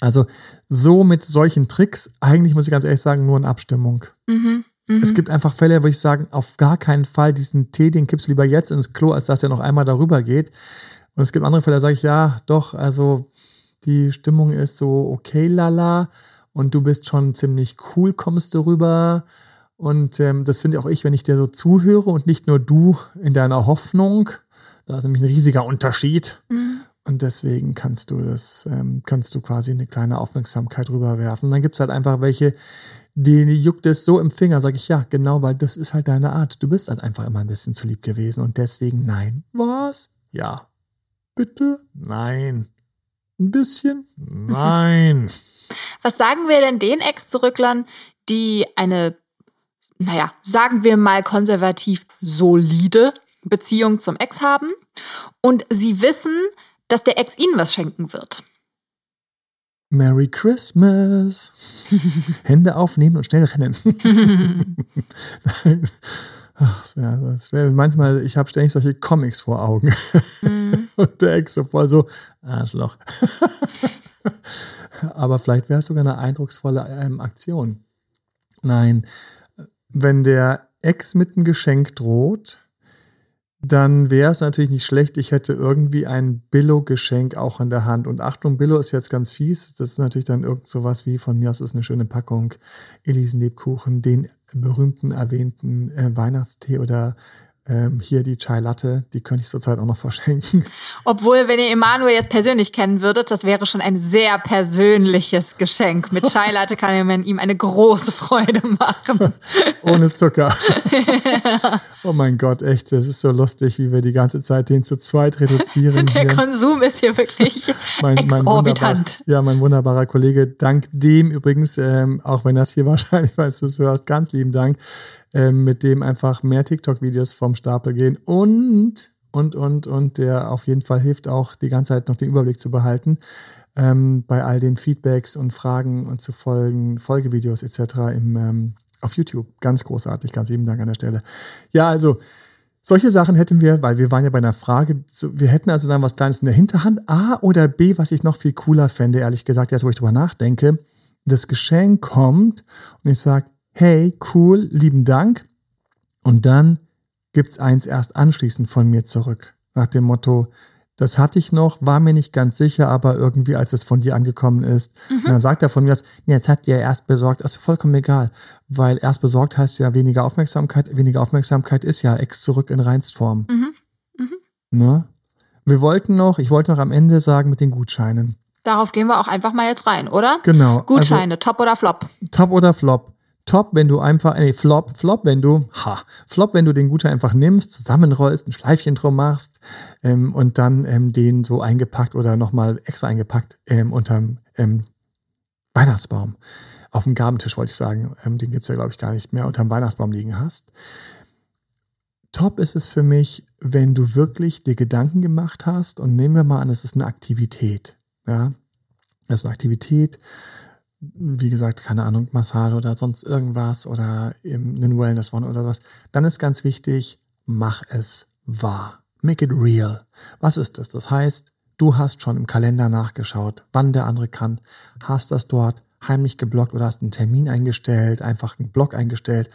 Also so mit solchen Tricks, eigentlich muss ich ganz ehrlich sagen, nur in Abstimmung. Mhm. Mhm. Es gibt einfach Fälle, wo ich sagen, auf gar keinen Fall diesen Tee, den kippst du lieber jetzt ins Klo, als dass der noch einmal darüber geht. Und es gibt andere Fälle, da sage ich, ja, doch, also die Stimmung ist so okay, lala, und du bist schon ziemlich cool, kommst du rüber. Und ähm, das finde auch ich, wenn ich dir so zuhöre und nicht nur du in deiner Hoffnung. Da ist nämlich ein riesiger Unterschied. Mhm. Und deswegen kannst du das, ähm, kannst du quasi eine kleine Aufmerksamkeit rüberwerfen. Und dann gibt es halt einfach welche, die juckt es so im Finger, sage ich ja, genau, weil das ist halt deine Art. Du bist halt einfach immer ein bisschen zu lieb gewesen und deswegen nein. Was? Ja. Bitte? Nein. Ein bisschen? Nein. Was sagen wir denn den Ex-Zurücklern, die eine, naja, sagen wir mal konservativ solide Beziehung zum Ex haben und sie wissen, dass der Ex ihnen was schenken wird? Merry Christmas. Hände aufnehmen und schnell rennen. Ach, das wäre wär manchmal, ich habe ständig solche Comics vor Augen. Mm. und der Ex so voll so, Arschloch. Aber vielleicht wäre es sogar eine eindrucksvolle ähm, Aktion. Nein, wenn der Ex mit einem Geschenk droht, dann wäre es natürlich nicht schlecht, ich hätte irgendwie ein Billo-Geschenk auch in der Hand. Und Achtung, Billo ist jetzt ganz fies. Das ist natürlich dann irgend sowas wie von mir aus ist eine schöne Packung Elisenlebkuchen, den berühmten erwähnten äh, Weihnachtstee oder ähm, hier die Chai Latte, die könnte ich zurzeit auch noch verschenken. Obwohl, wenn ihr Emanuel jetzt persönlich kennen würdet, das wäre schon ein sehr persönliches Geschenk. Mit Chai Latte kann man ihm eine große Freude machen. Ohne Zucker. Oh mein Gott, echt, das ist so lustig, wie wir die ganze Zeit den zu zweit reduzieren. Der hier. Konsum ist hier wirklich mein, mein exorbitant. wunderbar- ja, mein wunderbarer Kollege, dank dem übrigens, ähm, auch wenn das hier wahrscheinlich, weil du es hörst, ganz lieben Dank, ähm, mit dem einfach mehr TikTok-Videos vom Stapel gehen und, und, und, und, der auf jeden Fall hilft auch, die ganze Zeit noch den Überblick zu behalten, ähm, bei all den Feedbacks und Fragen und zu Folgen, Folgevideos etc. Im, ähm, auf YouTube. Ganz großartig, ganz lieben Dank an der Stelle. Ja, also, solche Sachen hätten wir, weil wir waren ja bei einer Frage, wir hätten also dann was Kleines in der Hinterhand. A oder B, was ich noch viel cooler fände, ehrlich gesagt, jetzt wo ich drüber nachdenke, das Geschenk kommt und ich sage, hey, cool, lieben Dank. Und dann gibt's eins erst anschließend von mir zurück. Nach dem Motto, das hatte ich noch, war mir nicht ganz sicher, aber irgendwie, als es von dir angekommen ist, und dann sagt er von mir, nee, jetzt hat dir erst besorgt, also vollkommen egal, weil erst besorgt heißt ja weniger Aufmerksamkeit, weniger Aufmerksamkeit ist ja ex zurück in Reinstform. Ne? Wir wollten noch, ich wollte noch am Ende sagen mit den Gutscheinen. Darauf gehen wir auch einfach mal jetzt rein, oder? Genau. Gutscheine, top oder flop? Top oder Flop? Top, wenn du einfach, nee, Flop, Flop, wenn du, ha, Flop, wenn du den Gutschein einfach nimmst, zusammenrollst, ein Schleifchen drum machst ähm, und dann ähm, den so eingepackt oder nochmal extra eingepackt ähm, unterm ähm, Weihnachtsbaum. Auf dem Gabentisch wollte ich sagen, ähm, den gibt's ja, glaube ich, gar nicht mehr, unterm Weihnachtsbaum liegen hast. Top ist es für mich, wenn du wirklich dir Gedanken gemacht hast und nehmen wir mal an, es ist eine Aktivität. Ja, es ist eine Aktivität, wie gesagt, keine Ahnung, Massage oder sonst irgendwas oder eben einen Wellness One oder was, dann ist ganz wichtig, mach es wahr. Make it real. Was ist das? Das heißt, du hast schon im Kalender nachgeschaut, wann der andere kann, hast das dort heimlich geblockt oder hast einen Termin eingestellt, einfach einen Block eingestellt,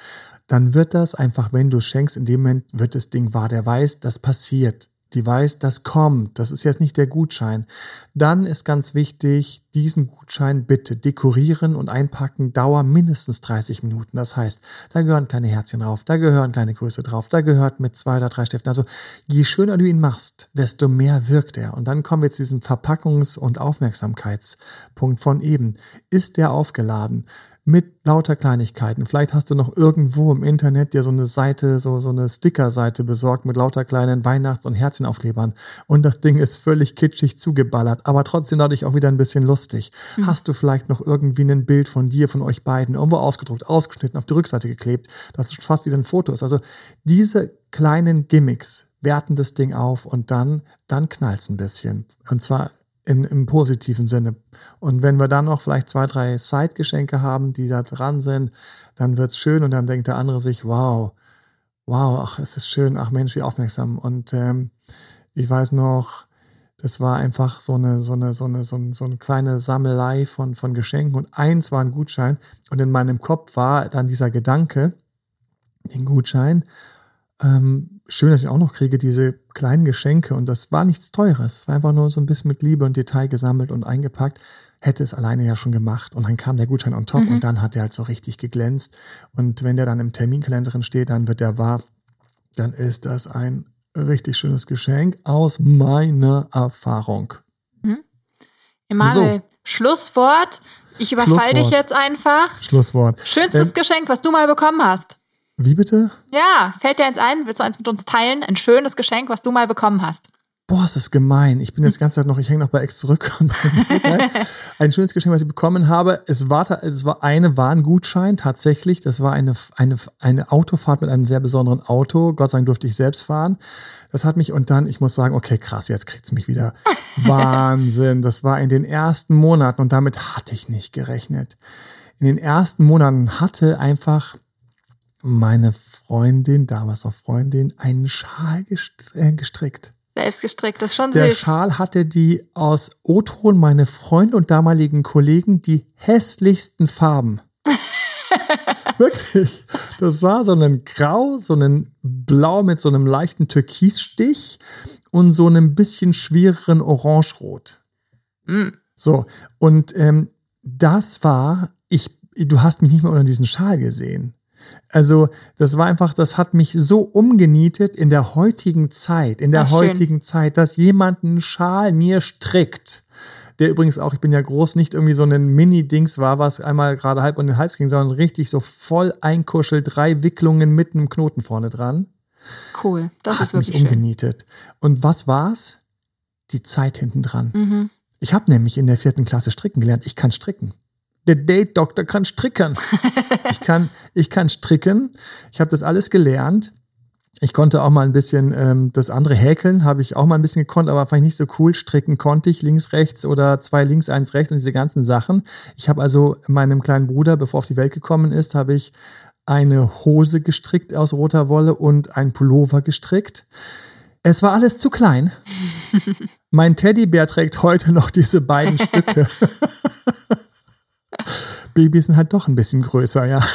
dann wird das einfach, wenn du es schenkst, in dem Moment wird das Ding wahr. Der weiß, das passiert. Die weiß, das kommt. Das ist jetzt nicht der Gutschein. Dann ist ganz wichtig, diesen Gutschein bitte dekorieren und einpacken. Dauer mindestens 30 Minuten. Das heißt, da gehören kleine Herzchen drauf, da gehören kleine Größe drauf, da gehört mit zwei oder drei Stiften. Also je schöner du ihn machst, desto mehr wirkt er. Und dann kommen wir zu diesem Verpackungs- und Aufmerksamkeitspunkt von eben. Ist der aufgeladen? Mit lauter Kleinigkeiten. Vielleicht hast du noch irgendwo im Internet dir so eine Seite, so, so eine Sticker-Seite besorgt mit lauter kleinen Weihnachts- und Herzchenaufklebern. Und das Ding ist völlig kitschig zugeballert, aber trotzdem dadurch auch wieder ein bisschen lustig. Hast du vielleicht noch irgendwie ein Bild von dir, von euch beiden, irgendwo ausgedruckt, ausgeschnitten, auf die Rückseite geklebt, dass es fast wieder ein Foto ist. Also diese kleinen Gimmicks werten das Ding auf und dann, dann knallt's ein bisschen. Und zwar in, im positiven Sinne. Und wenn wir dann noch vielleicht zwei, drei Side-Geschenke haben, die da dran sind, dann wird's schön und dann denkt der andere sich, wow, wow, ach, es ist schön, ach Mensch, wie aufmerksam. Und ähm, ich weiß noch, das war einfach so eine, so eine, so eine, so eine, so eine kleine Sammelei von, von Geschenken und eins war ein Gutschein. Und in meinem Kopf war dann dieser Gedanke, den Gutschein, ähm, schön, dass ich auch noch kriege, diese kleinen Geschenke. Und das war nichts Teures. Es war einfach nur so ein bisschen mit Liebe und Detail gesammelt und eingepackt. Hätte es alleine ja schon gemacht. Und dann kam der Gutschein on top und dann hat er halt so richtig geglänzt. Und wenn der dann im Terminkalender drin steht, dann wird der wahr. Dann ist das ein richtig schönes Geschenk aus meiner Erfahrung. Emanuel, Schlusswort. Ich überfall dich Schlusswort. jetzt einfach. Schlusswort. Schönstes Ähm, Geschenk, was du mal bekommen hast. Wie bitte? Ja, fällt dir eins ein? Willst du eins mit uns teilen? Ein schönes Geschenk, was du mal bekommen hast. Boah, es ist gemein. Ich bin jetzt die ganze Zeit noch, ich hänge noch bei Ex zurück. Ein schönes Geschenk, was ich bekommen habe. Es war, es war eine Warngutschein tatsächlich. Das war eine, eine, eine Autofahrt mit einem sehr besonderen Auto. Gott sei Dank durfte ich selbst fahren. Das hat mich, und dann, ich muss sagen, okay, krass, jetzt kriegt's mich wieder. Wahnsinn. Das war in den ersten Monaten und damit hatte ich nicht gerechnet. In den ersten Monaten hatte einfach meine Freundin, damals noch Freundin, einen Schal äh, gestrickt. Selbst gestrickt, das ist schon Der süß. Schal hatte die aus O-Ton meine Freunde und damaligen Kollegen die hässlichsten Farben. Wirklich. Das war so ein Grau, so ein Blau mit so einem leichten Türkisstich und so einem bisschen schwereren Orangerot. So, und ähm, das war, ich, du hast mich nicht mehr unter diesen Schal gesehen. Also, das war einfach, das hat mich so umgenietet in der heutigen Zeit, in der Ach, schön. heutigen Zeit, dass jemand einen Schal mir strickt. Der übrigens auch, ich bin ja groß, nicht irgendwie so ein Mini-Dings war, was einmal gerade halb um den Hals ging, sondern richtig so voll einkuschelt, drei Wicklungen mit einem Knoten vorne dran. Cool, das Hat ist wirklich mich schön. umgenietet. Und was war's? Die Zeit hinten dran. Mhm. Ich habe nämlich in der vierten Klasse stricken gelernt. Ich kann stricken. Der Date-Doktor kann stricken. ich, kann, ich kann stricken. Ich habe das alles gelernt. Ich konnte auch mal ein bisschen ähm, das andere häkeln, habe ich auch mal ein bisschen gekonnt, aber fand ich nicht so cool. Stricken konnte ich links, rechts oder zwei links, eins rechts und diese ganzen Sachen. Ich habe also meinem kleinen Bruder, bevor er auf die Welt gekommen ist, habe ich eine Hose gestrickt aus roter Wolle und ein Pullover gestrickt. Es war alles zu klein. mein Teddybär trägt heute noch diese beiden Stücke. Babys sind halt doch ein bisschen größer, ja.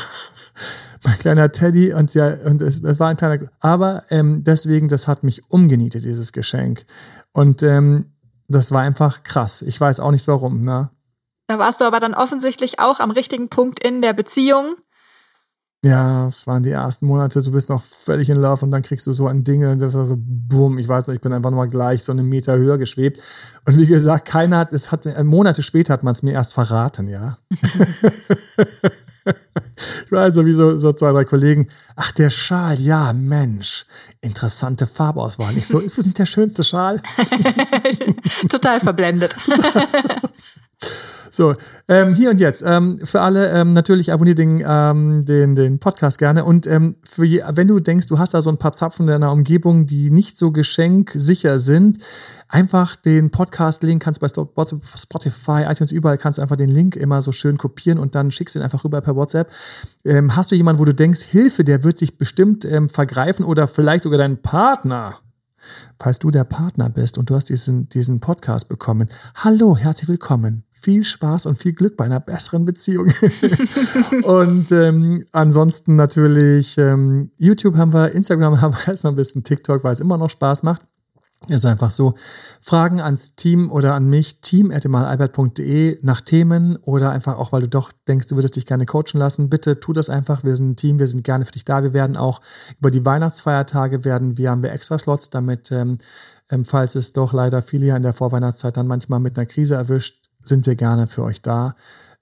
Mein kleiner Teddy und ja, und es, es war ein kleiner, aber ähm, deswegen, das hat mich umgenietet, dieses Geschenk. Und ähm, das war einfach krass. Ich weiß auch nicht warum, ne? Da warst du aber dann offensichtlich auch am richtigen Punkt in der Beziehung. Ja, es waren die ersten Monate, du bist noch völlig in Love und dann kriegst du so ein Ding und war so, bumm, ich weiß nicht, ich bin einfach nochmal gleich so einen Meter höher geschwebt. Und wie gesagt, keiner hat, es hat, äh, Monate später hat man es mir erst verraten, ja. ich weiß so wie so, so zwei, drei Kollegen, ach, der Schal, ja, Mensch, interessante Farbauswahl. Ich so, ist es nicht der schönste Schal? Total verblendet. So, ähm, hier und jetzt. Ähm, für alle ähm, natürlich abonniert den, ähm, den, den Podcast gerne. Und ähm, für je, wenn du denkst, du hast da so ein paar Zapfen in deiner Umgebung, die nicht so geschenksicher sind, einfach den Podcast-Link kannst bei Spotify, iTunes, überall kannst du einfach den Link immer so schön kopieren und dann schickst du ihn einfach rüber per WhatsApp. Ähm, hast du jemanden, wo du denkst, Hilfe, der wird sich bestimmt ähm, vergreifen oder vielleicht sogar deinen Partner? Falls du der Partner bist und du hast diesen, diesen Podcast bekommen, hallo, herzlich willkommen. Viel Spaß und viel Glück bei einer besseren Beziehung. und ähm, ansonsten natürlich ähm, YouTube haben wir, Instagram haben wir jetzt noch ein bisschen TikTok, weil es immer noch Spaß macht. Ist einfach so. Fragen ans Team oder an mich, team.albert.de nach Themen oder einfach auch, weil du doch denkst, du würdest dich gerne coachen lassen. Bitte tu das einfach. Wir sind ein Team, wir sind gerne für dich da. Wir werden auch über die Weihnachtsfeiertage werden, wir haben wir extra Slots, damit, ähm, ähm, falls es doch leider viele ja in der Vorweihnachtszeit dann manchmal mit einer Krise erwischt, sind wir gerne für euch da.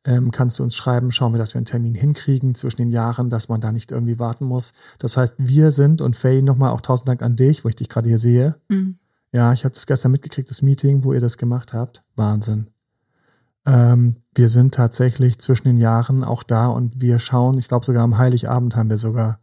Ähm, kannst du uns schreiben, schauen wir, dass wir einen Termin hinkriegen zwischen den Jahren, dass man da nicht irgendwie warten muss. Das heißt, wir sind und Faye, nochmal auch tausend Dank an dich, wo ich dich gerade hier sehe. Mhm. Ja, ich habe das gestern mitgekriegt, das Meeting, wo ihr das gemacht habt. Wahnsinn. Ähm, wir sind tatsächlich zwischen den Jahren auch da und wir schauen, ich glaube sogar am Heiligabend haben wir sogar.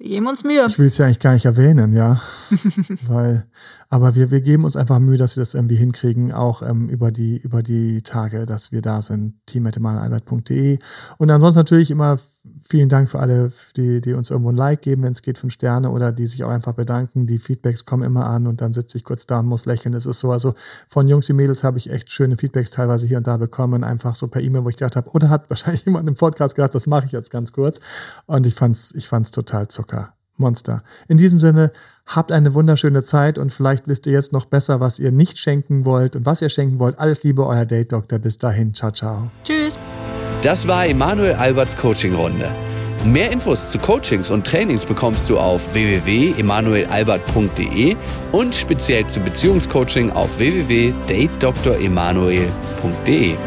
Wir geben uns Mühe. Ich will es ja eigentlich gar nicht erwähnen, ja. Weil, aber wir, wir geben uns einfach Mühe, dass wir das irgendwie hinkriegen, auch ähm, über, die, über die Tage, dass wir da sind. team.albert.de. Und ansonsten natürlich immer vielen Dank für alle, die, die uns irgendwo ein Like geben, wenn es geht, fünf Sterne oder die sich auch einfach bedanken. Die Feedbacks kommen immer an und dann sitze ich kurz da und muss lächeln. Es ist so, also von Jungs und Mädels habe ich echt schöne Feedbacks teilweise hier und da bekommen, einfach so per E-Mail, wo ich gedacht habe, oder hat wahrscheinlich jemand im Podcast gedacht, das mache ich jetzt ganz kurz. Und ich fand's, ich fand's total Zucker. Monster. In diesem Sinne, habt eine wunderschöne Zeit und vielleicht wisst ihr jetzt noch besser, was ihr nicht schenken wollt und was ihr schenken wollt. Alles Liebe, euer Date Doktor. Bis dahin. Ciao, ciao. Tschüss. Das war Emanuel Alberts Coaching-Runde. Mehr Infos zu Coachings und Trainings bekommst du auf www.emanuelalbert.de und speziell zum Beziehungscoaching auf www.datedoktoremanuel.de.